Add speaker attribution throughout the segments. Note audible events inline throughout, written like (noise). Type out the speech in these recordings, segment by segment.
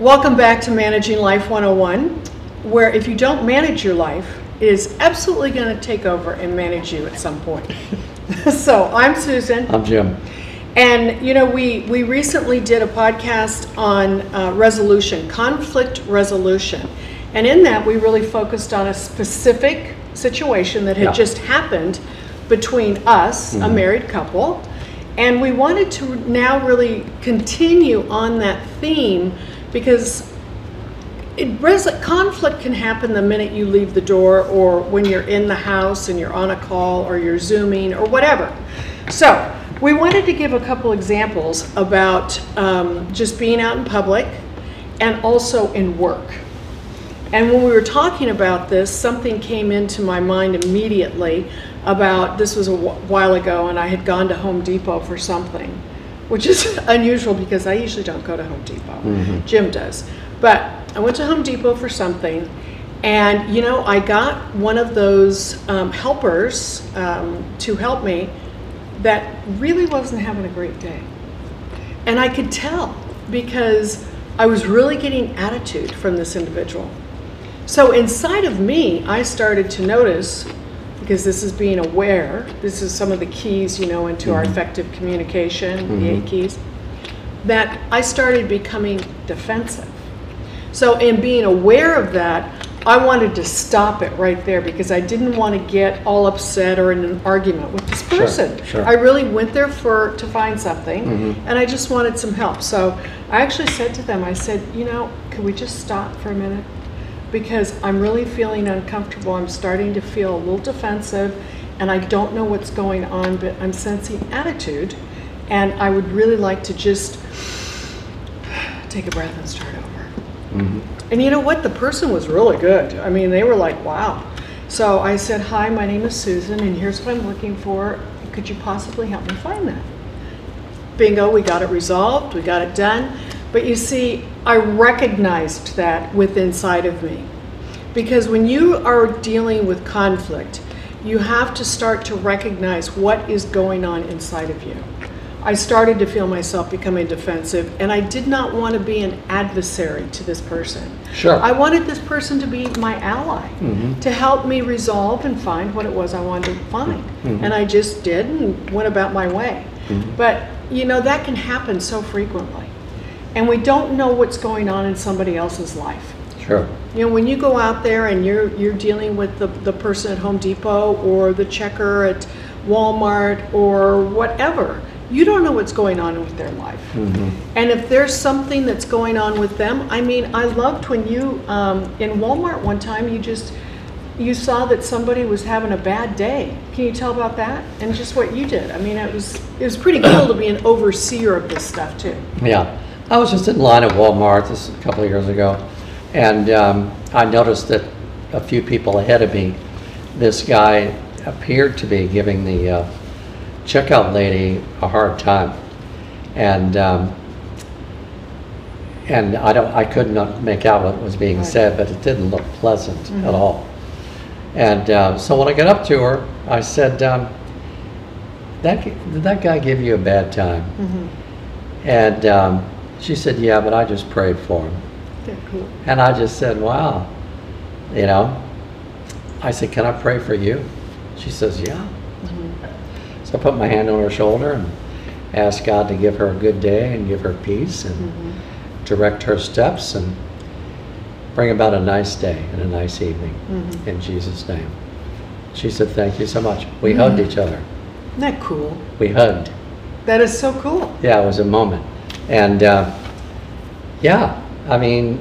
Speaker 1: Welcome back to Managing Life 101, where if you don't manage your life, it is absolutely going to take over and manage you at some point. (laughs) so I'm Susan.
Speaker 2: I'm Jim.
Speaker 1: And you know, we we recently did a podcast on uh, resolution, conflict resolution, and in that we really focused on a specific situation that had
Speaker 2: Yeah.
Speaker 1: just happened between us, a married couple, and we wanted to now really continue on that theme because it, conflict can happen the minute you leave the door or when you're in the house and you're on a call or you're zooming or whatever. So we wanted to give a couple examples about um, just being out in public and also in work. And when we were talking about this, something came into my mind immediately about this was a while ago, and I had gone to Home Depot for something, which is (laughs) unusual because I usually don't go to Home Depot. Jim does. But I went to Home Depot for something, and you know, I got one of those um, helpers um, to help me that really wasn't having a great day. And I could tell because I was really getting attitude from this individual. So inside of me, I started to notice, because this is being aware, this is some of the keys, you know, into our mm-hmm. effective communication, the eight mm-hmm. keys, that I started becoming defensive. So in being aware of that, I wanted to stop it right there because I didn't want to get all upset or in an argument with this person.
Speaker 2: sure. sure.
Speaker 1: I really went there for to find something mm-hmm. and I just wanted some help. So I actually said to them, I said, you know, could we just stop for a minute? Because I'm really feeling uncomfortable. I'm starting to feel a little defensive and I don't know what's going on, but I'm sensing attitude and I would really like to just take a breath and start over. Mm-hmm. And you know what? The person was really good. I mean, they were like, wow. So I said, Hi, my name is Susan, and here's what I'm looking for. Could you possibly help me find that? Bingo, we got it resolved, we got it done. But you see, I recognized that with inside of me. Because when you are dealing with conflict, you have to start to recognize what is going on inside of you. I started to feel myself becoming defensive, and I did not want to be an adversary to this person.
Speaker 2: Sure.
Speaker 1: I wanted this person to be my ally, mm-hmm. to help me resolve and find what it was I wanted to find. Mm-hmm. And I just did and went about my way. Mm-hmm. But, you know, that can happen so frequently. And we don't know what's going on in somebody else's life.
Speaker 2: Sure.
Speaker 1: You know, when you go out there and you're you're dealing with the, the person at Home Depot or the checker at Walmart or whatever, you don't know what's going on with their life. And if there's something that's going on with them, I mean, I loved when you um, in Walmart one time you just you saw that somebody was having a bad day. Can you tell about that? And just what you did. I mean, it was it was pretty cool to be an overseer of this stuff too.
Speaker 2: Yeah. I was just in line at Walmart this a couple of years ago, and um, I noticed that a few people ahead of me, this guy appeared to be giving the uh, checkout lady a hard time, and um, and I don't, I could not make out what was being
Speaker 1: Right.
Speaker 2: said, but it didn't look pleasant at all. And uh, so when I got up to her, I said, um, "That did that guy give you a bad time?" And um, she said, "Yeah, but I just prayed for him."
Speaker 1: Yeah, cool.
Speaker 2: And I just said, "Wow," you know. I said, "Can I pray for you?" She says, "Yeah." Mm-hmm. So I put my hand on her shoulder and asked God to give her a good day and give her peace and mm-hmm. direct her steps and bring about a nice day and a nice evening mm-hmm. in Jesus' name. She said, "Thank you so much." We hugged each other.
Speaker 1: Isn't that cool?
Speaker 2: We hugged.
Speaker 1: That is so cool.
Speaker 2: Yeah, it was a moment. And uh, yeah, I mean,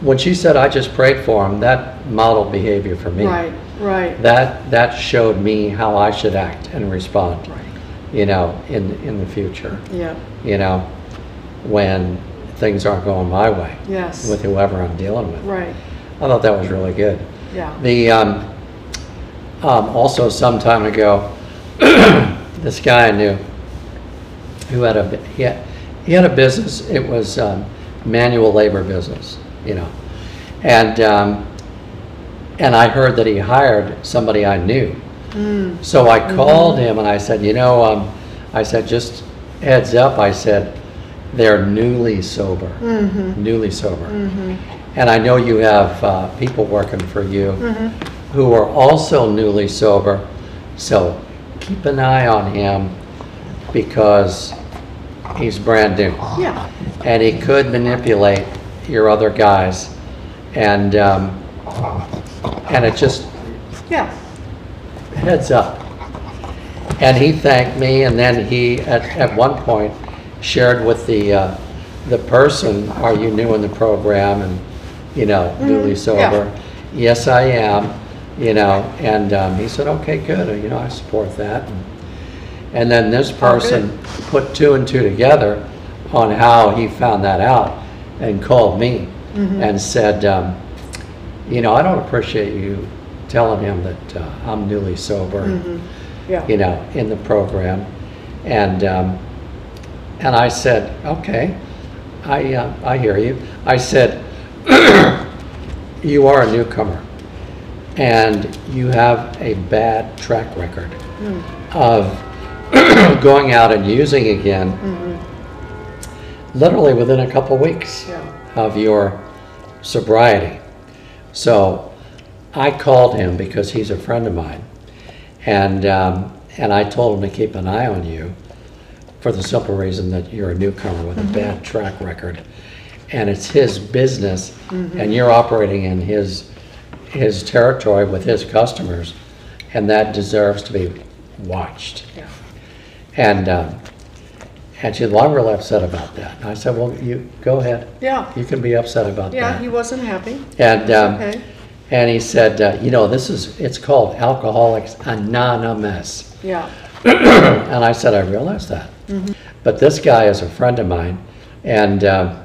Speaker 2: when she said I just prayed for him, that modeled behavior for me.
Speaker 1: Right, right.
Speaker 2: That that showed me how I should act and respond.
Speaker 1: Right.
Speaker 2: You know, in in the future.
Speaker 1: Yeah,
Speaker 2: You know, when things aren't going my way
Speaker 1: yes.
Speaker 2: with whoever I'm dealing with.
Speaker 1: Right,
Speaker 2: I thought that was really good.
Speaker 1: yeah.
Speaker 2: The um, um, also some time ago, (clears throat) this guy I knew who had a he had, he had a business. It was um, manual labor business, you know, and um, and I heard that he hired somebody I knew. So I called him and I said, you know, um, I said just heads up. I said, they're newly sober.
Speaker 1: Mm-hmm.
Speaker 2: Newly sober. And I know you have uh, people working for you
Speaker 1: Mm-hmm.
Speaker 2: who are also newly sober. So keep an eye on him because he's brand new.
Speaker 1: Yeah,
Speaker 2: And he could manipulate your other guys. And, um, and it just,
Speaker 1: yeah,
Speaker 2: heads up. And he thanked me, and then he, at, at one point, shared with the, uh, the person, are you new in the program, and, you know, newly
Speaker 1: Mhm, yeah.
Speaker 2: sober? Yes, I am, you know, and, um, he said, okay, good, you know, I support that. And then this
Speaker 1: Oh,
Speaker 2: person put two and two together on how he found that out, and called me,
Speaker 1: Mm-hmm.
Speaker 2: and said, um, you know, I don't appreciate you telling him that uh, I'm newly sober,
Speaker 1: Mm-hmm. yeah.
Speaker 2: you know, in the program. And, um, and I said, okay, I, uh, I hear you. I said, you are a newcomer and you have a bad track record of going out and using again mm-hmm. literally within a couple weeks
Speaker 1: Yeah.
Speaker 2: of your sobriety. So I called him because he's a friend of mine. And, um, and I told him to keep an eye on you for the simple reason that you're a newcomer with a mm-hmm. bad track record. And it's his business mm-hmm. and you're operating in his, his territory with his customers. And that deserves to be watched.
Speaker 1: Yeah.
Speaker 2: And, um, and she said, well, I'm really upset about that. And I said, well, you, go ahead.
Speaker 1: Yeah,
Speaker 2: You can be upset about
Speaker 1: yeah,
Speaker 2: that.
Speaker 1: Yeah, he wasn't happy.
Speaker 2: And, um,
Speaker 1: Okay,
Speaker 2: and he said, uh, you know, this is, it's called Alcoholics Anonymous.
Speaker 1: yeah, (clears throat)
Speaker 2: And I said, I realize that. But this guy is a friend of mine, and, um,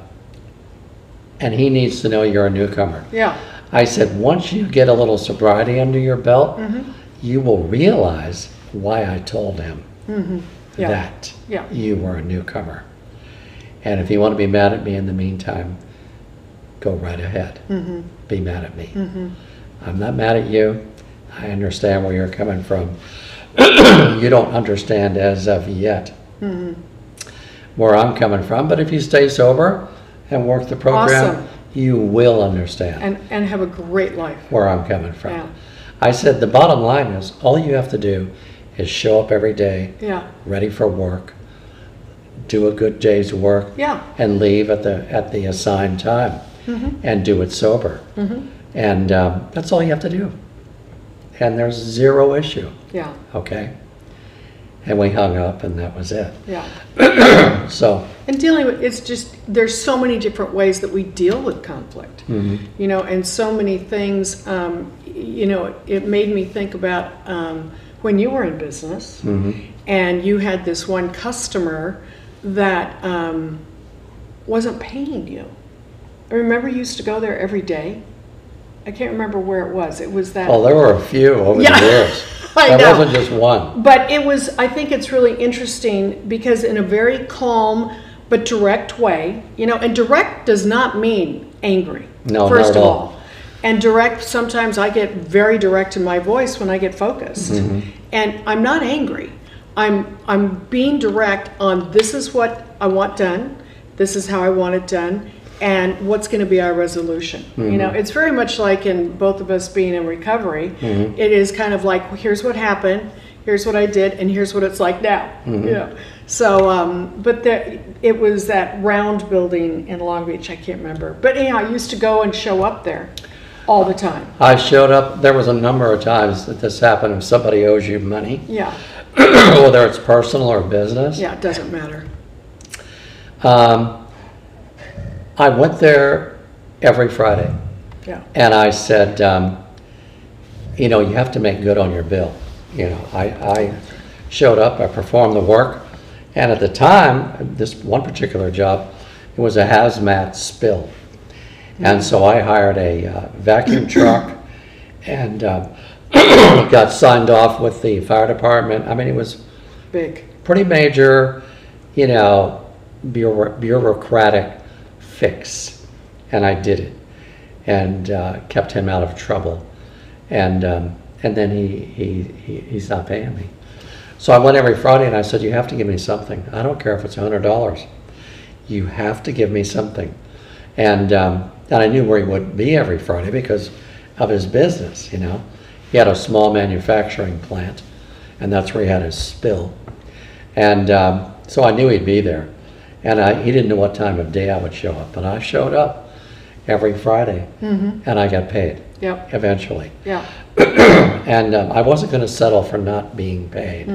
Speaker 2: and he needs to know you're a newcomer.
Speaker 1: yeah,
Speaker 2: I said, once you get a little sobriety under your belt,
Speaker 1: Mm-hmm.
Speaker 2: you will realize why I told him
Speaker 1: Mm-hmm. Yeah,
Speaker 2: that
Speaker 1: yeah.
Speaker 2: you were a newcomer. And if you want to be mad at me in the meantime, go right ahead.
Speaker 1: Mm-hmm.
Speaker 2: Be mad at me. I'm not mad at you. I understand where you're coming from. (coughs) you don't understand as of yet
Speaker 1: Mm-hmm.
Speaker 2: where I'm coming from, but if you stay sober and work the program,
Speaker 1: Awesome.
Speaker 2: you will understand
Speaker 1: And, and have a great life.
Speaker 2: where I'm coming from.
Speaker 1: Yeah.
Speaker 2: I said the bottom line is all you have to do is show up every day,
Speaker 1: Yeah,
Speaker 2: ready for work, do a good day's work,
Speaker 1: yeah,
Speaker 2: and leave at the at the assigned time,
Speaker 1: Mm-hmm.
Speaker 2: and do it sober. And um, that's all you have to do. And there's zero issue.
Speaker 1: yeah,
Speaker 2: Okay. And we hung up, and that was it.
Speaker 1: yeah. (clears throat)
Speaker 2: So
Speaker 1: And dealing with, it's just, there's so many different ways that we deal with conflict. You know, and so many things, um, you know, it made me think about um, when you were in business and you had this one customer that um, wasn't paying you. I remember you used to go there every day. I can't remember where it was. It was that.
Speaker 2: well, there were a few over
Speaker 1: Yeah.
Speaker 2: the years. (laughs)
Speaker 1: I
Speaker 2: that
Speaker 1: know.
Speaker 2: wasn't just one.
Speaker 1: But it was, I think it's really interesting because in a very calm but direct way, you know, and direct does not mean angry.
Speaker 2: No, not
Speaker 1: first
Speaker 2: at
Speaker 1: of
Speaker 2: all.
Speaker 1: all. And direct, sometimes I get very direct in my voice when I get focused.
Speaker 2: Mm-hmm.
Speaker 1: And I'm not angry. I'm, I'm being direct on this is what I want done, this is how I want it done, and what's going to be our resolution. You know, it's very much like in both of us being in recovery. It is kind of like, here's what happened, here's what I did, and here's what it's like now. You know, so um, but there, it was that round building in Long Beach. I can't remember, but anyhow, I used to go and show up there all the time.
Speaker 2: I showed up. There was a number of times that this happened. If somebody owes you money,
Speaker 1: Yeah, (clears throat)
Speaker 2: whether it's personal or business,
Speaker 1: yeah, it doesn't matter.
Speaker 2: um, I went there every Friday.
Speaker 1: Yeah,
Speaker 2: And I said, um, you know, you have to make good on your bill. You know, I, I showed up, I performed the work, and at the time, this one particular job, it was a hazmat spill. And so I hired a uh, vacuum (coughs) truck and uh, (coughs) got signed off with the fire department. I mean, it was
Speaker 1: big.
Speaker 2: pretty major, you know, bureau- bureaucratic fix, and I did it, and uh, kept him out of trouble, and um, and then he, he he he's not paying me, so I went every Friday and I said, you have to give me something. I don't care if it's a hundred dollars. you have to give me something. And, um, and I knew where he would be every Friday because of his business, you know. He had a small manufacturing plant, and that's where he had his spill. And um, so I knew he'd be there. And I, he didn't know what time of day I would show up, but I showed up every Friday, and I got paid
Speaker 1: Yep,
Speaker 2: eventually.
Speaker 1: yeah, (clears throat)
Speaker 2: And um, I wasn't going to settle for not being paid.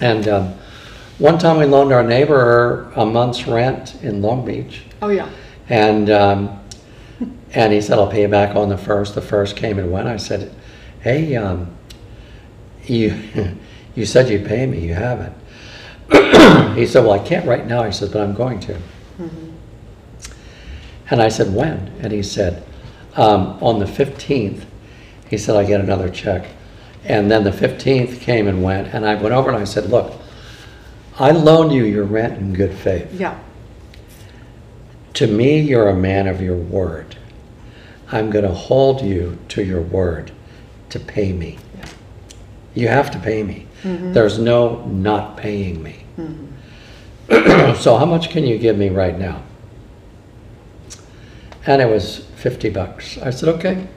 Speaker 2: And um, one time we loaned our neighbor a month's rent in Long Beach.
Speaker 1: oh, yeah,
Speaker 2: And, um, and he said, I'll pay you back on the first. The first came and went. I said, hey, um, you, (laughs) you said you'd pay me. You haven't. (clears throat) he said, well, I can't right now. He said, but I'm going to. And I said, when? And he said, um, on the 15th. He said, I get another check. And then the 15th came and went. And I went over and I said, look, I loaned you your rent in good faith.
Speaker 1: yeah,
Speaker 2: To me, you're a man of your word. I'm going to hold you to your word to pay me.
Speaker 1: Yeah.
Speaker 2: You have to pay me.
Speaker 1: Mm-hmm.
Speaker 2: There's no not paying me. (clears throat) so, how much can you give me right now? And it was 50 bucks. I said, okay,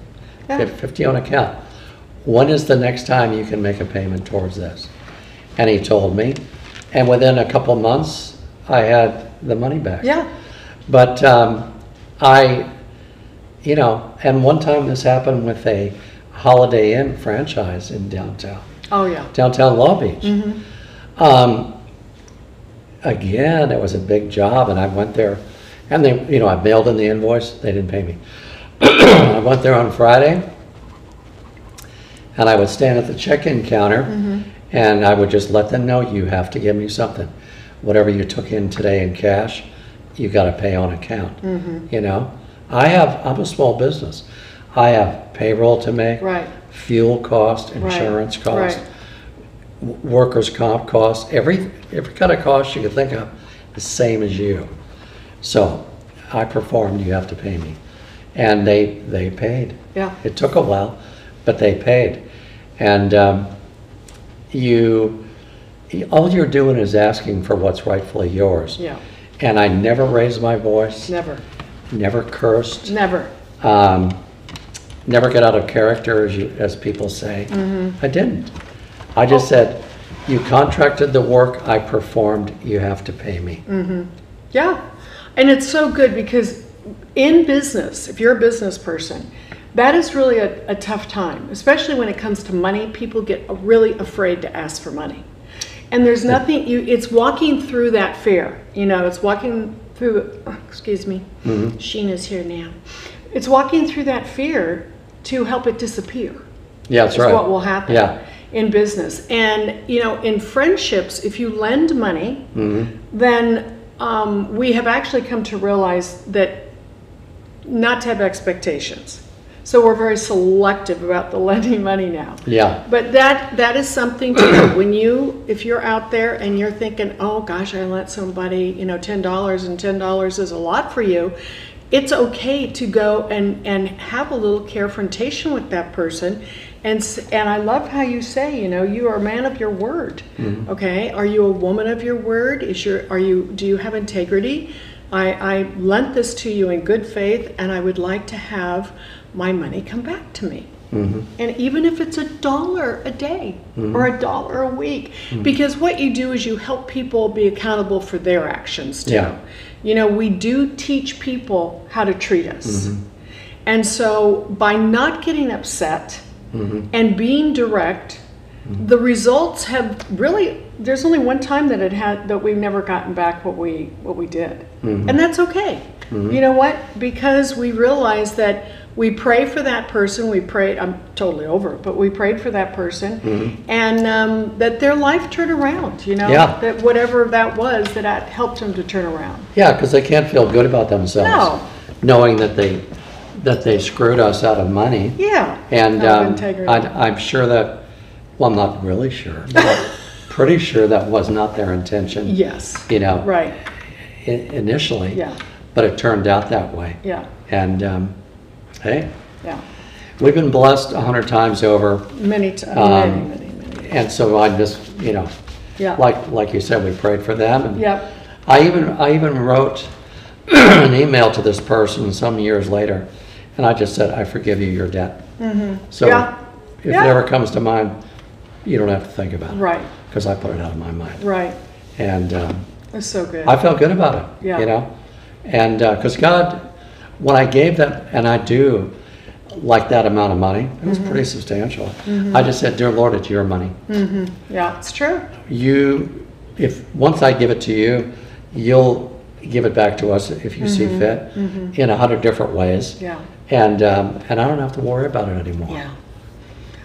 Speaker 1: Yeah.
Speaker 2: get 50 on account. When is the next time you can make a payment towards this? And he told me. And within a couple months, I had the money back.
Speaker 1: yeah,
Speaker 2: But um, I, you know, and one time this happened with a Holiday Inn franchise in downtown,
Speaker 1: oh, yeah,
Speaker 2: downtown Long Beach. Um, again, it was a big job, and I went there, and they, you know, I mailed in the invoice. They didn't pay me. (clears throat) I went there on Friday, and I would stand at the check-in counter, and I would just let them know you have to give me something. Whatever you took in today in cash, you got to pay on account. You know, I have. I'm a small business. I have payroll to make,
Speaker 1: right,
Speaker 2: fuel cost,
Speaker 1: right.
Speaker 2: insurance cost,
Speaker 1: right.
Speaker 2: workers' comp cost, every, every kind of cost you could think of, the same as you. So I performed, you have to pay me. And they, they paid.
Speaker 1: Yeah,
Speaker 2: It took a while, but they paid. And um, you, all you're doing is asking for what's rightfully yours.
Speaker 1: yeah,
Speaker 2: And I never raised my voice,
Speaker 1: never,
Speaker 2: never cursed,
Speaker 1: never,
Speaker 2: um, never get out of character, as you, as people say. I didn't. I just said, you contracted the work, I performed, you have to pay me.
Speaker 1: yeah. And it's so good because in business, if you're a business person, that is really a, a tough time, especially when it comes to money. People get really afraid to ask for money. And there's nothing, you, it's walking through that fear, you know, it's walking through, oh, (coughs) excuse me, Sheena's here now. It's walking through that fear to help it disappear.
Speaker 2: Yeah, that's
Speaker 1: is
Speaker 2: right.
Speaker 1: what will happen
Speaker 2: Yeah.
Speaker 1: in business. And, you know, in friendships, if you lend money,
Speaker 2: Mm-hmm.
Speaker 1: then um, we have actually come to realize that not to have expectations. So we're very selective about the (laughs) lending money now.
Speaker 2: Yeah,
Speaker 1: But that that is something to do. When you, if you're out there and you're thinking, oh gosh, I lent somebody, you know, ten dollars and ten dollars is a lot for you, it's okay to go and and have a little confrontation with that person. And and I love how you say, you know, you are a man of your word. Mm-hmm. Okay, are you a woman of your word? Is your are you do you have integrity? I, I lent this to you in good faith, and I would like to have my money come back to me. Mm-hmm. And even if it's a dollar a day mm-hmm. or a dollar a week, mm-hmm. because what you do is you help people be accountable for their actions too.
Speaker 2: Yeah.
Speaker 1: You know, we do teach people how to treat us. And so by not getting upset and being direct, the results have really there's only one time that it had that we've never gotten back what we what we did. And that's okay. You know what? Because we realize that we pray for that person. We prayed. I'm totally over it, but we prayed for that person, and um, that their life turned around. You know,
Speaker 2: Yeah.
Speaker 1: that whatever that was, that helped them to turn around.
Speaker 2: yeah, because they can't feel good about themselves.
Speaker 1: No.
Speaker 2: Knowing that they, that they screwed us out of money.
Speaker 1: Yeah.
Speaker 2: And um. I, I'm sure that, well, I'm not really sure, but (laughs) pretty sure that was not their intention.
Speaker 1: yes.
Speaker 2: You know,
Speaker 1: Right.
Speaker 2: i- initially.
Speaker 1: Yeah.
Speaker 2: But it turned out that way.
Speaker 1: Yeah.
Speaker 2: And, um, hey,
Speaker 1: Yeah.
Speaker 2: we've been blessed a hundred times over.
Speaker 1: Many times.
Speaker 2: Um,
Speaker 1: many, many, many.
Speaker 2: And so I just, you know,
Speaker 1: Yeah.
Speaker 2: like, like you said, we prayed for them. and
Speaker 1: Yep.
Speaker 2: I even, I even wrote (clears throat) an email to this person some years later, and I just said, I forgive you your debt. So
Speaker 1: Yeah.
Speaker 2: if it
Speaker 1: Yeah.
Speaker 2: ever comes to mind, you don't have to think about it.
Speaker 1: Right,
Speaker 2: Because I put it out of my mind.
Speaker 1: right.
Speaker 2: And um,
Speaker 1: That's so good.
Speaker 2: I felt good about it,
Speaker 1: Yeah.
Speaker 2: you know? And because God, when I gave that, and I do like that amount of money, it was
Speaker 1: Mm-hmm.
Speaker 2: pretty substantial. I just said, Dear Lord, it's your money.
Speaker 1: Yeah, it's true.
Speaker 2: You, if, once I give it to you, you'll give it back to us if you see fit in a hundred different ways.
Speaker 1: Mm-hmm. Yeah.
Speaker 2: And, um, and I don't have to worry about it anymore.
Speaker 1: Yeah.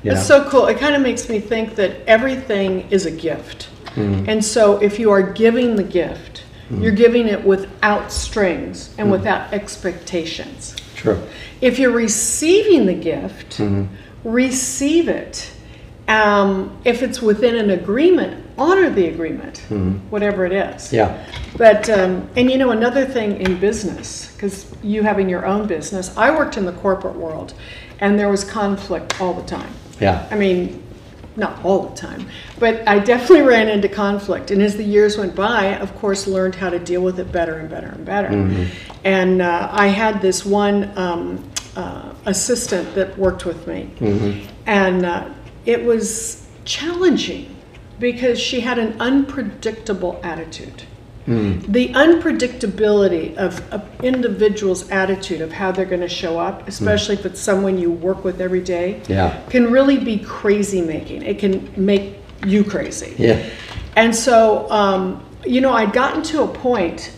Speaker 2: you
Speaker 1: It's so cool. It kind of makes me think that everything is a gift.
Speaker 2: Mm-hmm.
Speaker 1: And so if you are giving the gift, you're giving it without strings
Speaker 2: Mm-hmm.
Speaker 1: and without expectations.
Speaker 2: True.
Speaker 1: If you're receiving the gift,
Speaker 2: Mm-hmm.
Speaker 1: receive it. Um, if it's within an agreement, honor the agreement, whatever it is.
Speaker 2: Mm-hmm. Yeah.
Speaker 1: But, um, and you know, another thing in business, because you having your own business, I worked in the corporate world and there was conflict all the time.
Speaker 2: Yeah.
Speaker 1: I mean, not all the time, but I definitely ran into conflict. And as the years went by, of course, learned how to deal with it better and better and better. And uh, I had this one um, uh, assistant that worked with me, and uh, it was challenging because she had an unpredictable attitude. The unpredictability of an individual's attitude of how they're going to show up, especially if it's someone you work with every day,
Speaker 2: Yeah.
Speaker 1: can really be crazy making. It can make you crazy.
Speaker 2: Yeah.
Speaker 1: And so, um, you know, I'd gotten to a point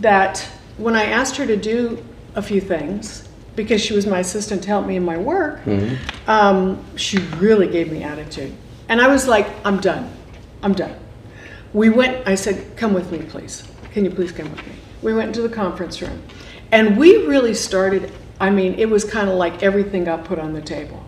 Speaker 1: that when I asked her to do a few things, because she was my assistant to help me in my work, um, she really gave me attitude. And I was like, I'm done. I'm done. We went, I said, come with me, please. Can you please come with me? We went into the conference room. And we really started, I mean, it was kind of like everything got put on the table.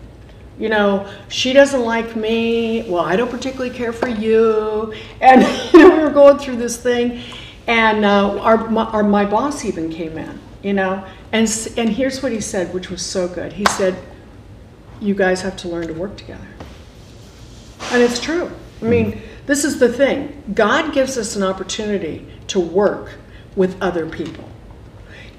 Speaker 1: You know, she doesn't like me. Well, I don't particularly care for you. And (laughs) you know, we were going through this thing. And uh, our, my, our, my boss even came in, you know. And, and here's what he said, which was so good. He said, You guys have to learn to work together. And it's true. I mean, this is the thing God gives us an opportunity to work with other people.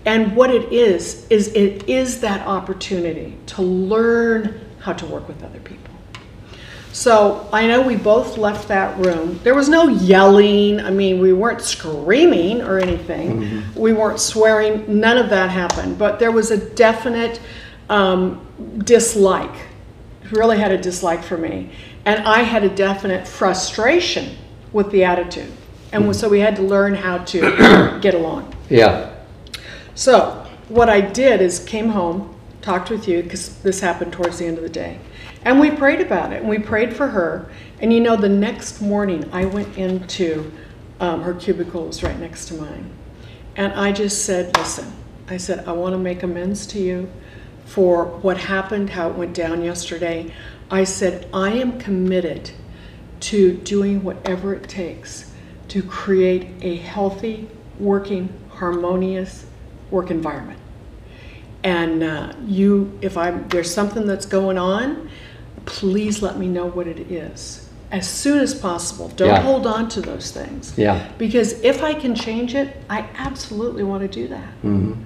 Speaker 1: And what it is, is it is that opportunity to learn how to work with other people. So I know we both left that room. There was no yelling. I mean, we weren't screaming or anything. We weren't swearing. None of that happened. But there was a definite um, dislike. Really had a dislike for me. And I had a definite frustration with the attitude. And so we had to learn how to (coughs) get along.
Speaker 2: Yeah.
Speaker 1: So what I did is came home, talked with you because this happened towards the end of the day, and we prayed about it. And we prayed for her. And you know, the next morning I went into um, her cubicle was right next to mine, and I just said, "Listen," I said, "I want to make amends to you for what happened, how it went down yesterday." I said, "I am committed to doing whatever it takes to create a healthy, working, harmonious work environment. And uh, you, if I'm there's something that's going on, please let me know what it is as soon as possible. Don't
Speaker 2: Yeah.
Speaker 1: hold on to those things.
Speaker 2: Yeah.
Speaker 1: Because if I can change it, I absolutely want to do that.
Speaker 2: Mm-hmm.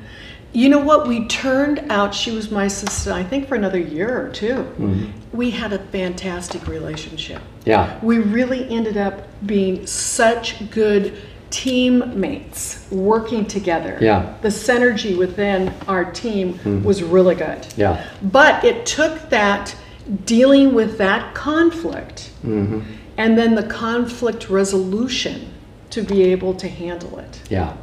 Speaker 1: You know what? We turned out, she was my assistant, I think, for another year or 2
Speaker 2: Mm-hmm.
Speaker 1: We had a fantastic relationship.
Speaker 2: Yeah.
Speaker 1: We really ended up being such good teammates working together.
Speaker 2: Yeah.
Speaker 1: The synergy within our team was really good.
Speaker 2: Yeah.
Speaker 1: But it took that dealing with that conflict
Speaker 2: Mm-hmm.
Speaker 1: and then the conflict resolution to be able to handle it
Speaker 2: Yeah.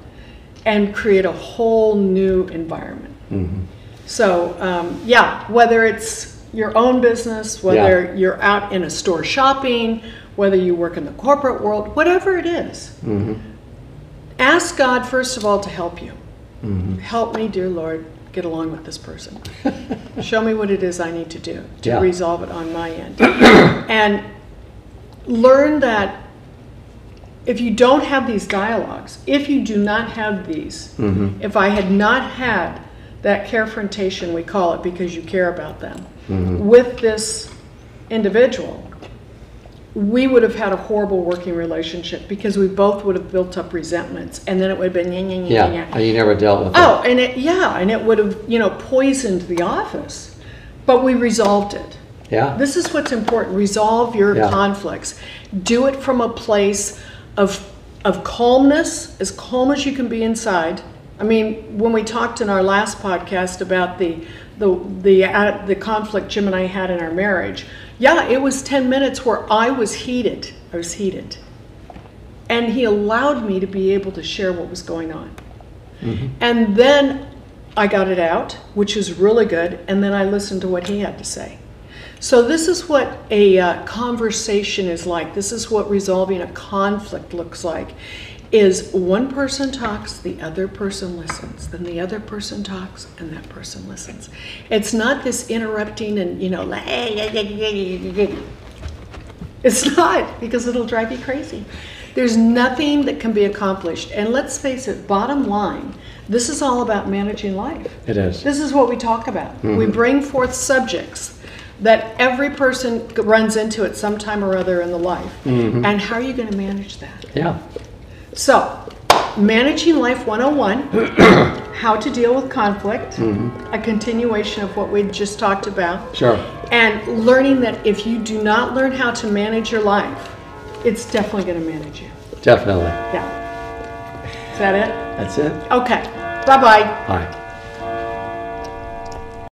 Speaker 1: And create a whole new environment.
Speaker 2: Mm-hmm.
Speaker 1: So, um, yeah, whether it's your own business, whether you're out in a store shopping, whether you work in the corporate world, whatever it is,
Speaker 2: Mm-hmm.
Speaker 1: ask God, first of all, to help you.
Speaker 2: Mm-hmm.
Speaker 1: Help me, dear Lord, get along with this person. (laughs) Show me what it is I need to do to
Speaker 2: Yeah.
Speaker 1: resolve it on my end. (coughs) and learn that if you don't have these dialogues, if you do not have these,
Speaker 2: Mm-hmm.
Speaker 1: if I had not had that carefrontation, we call it because you care about them,
Speaker 2: Mm-hmm.
Speaker 1: with this individual, we would have had a horrible working relationship because we both would have built up resentments and then it would have been, yeah, yeah, yeah,
Speaker 2: Yeah,
Speaker 1: yeah.
Speaker 2: and you never dealt with it.
Speaker 1: Oh, and it, yeah, and it would have, you know, poisoned the office. But we resolved it.
Speaker 2: Yeah,
Speaker 1: This is what's important. Resolve your
Speaker 2: Yeah.
Speaker 1: conflicts. Do it from a place of of calmness, as calm as you can be inside. I mean, when we talked in our last podcast about the the the uh, the conflict Jim and I had in our marriage, yeah, it was 10 minutes where I was heated. I was heated. And he allowed me to be able to share what was going on. And then I got it out, which is really good, and then I listened to what he had to say. So this is what a uh, conversation is like. This is what resolving a conflict looks like. Is one person talks, the other person listens, then the other person talks, and that person listens. It's not this interrupting and you know, like, it's not because it'll drive you crazy. There's nothing that can be accomplished. And let's face it, bottom line, this is all about managing life.
Speaker 2: it is.
Speaker 1: This is what we talk about. We bring forth subjects that every person runs into at some time or other in the life. Mm-hmm. And how are you going to manage that?
Speaker 2: Yeah,
Speaker 1: So, Managing Life 101 (coughs) How to Deal with Conflict, mm-hmm. a continuation of what we just talked about.
Speaker 2: sure.
Speaker 1: And learning that if you do not learn how to manage your life, it's definitely going to manage you.
Speaker 2: Definitely.
Speaker 1: Yeah. Is that it?
Speaker 2: That's it.
Speaker 1: Okay. Bye bye.
Speaker 2: Bye.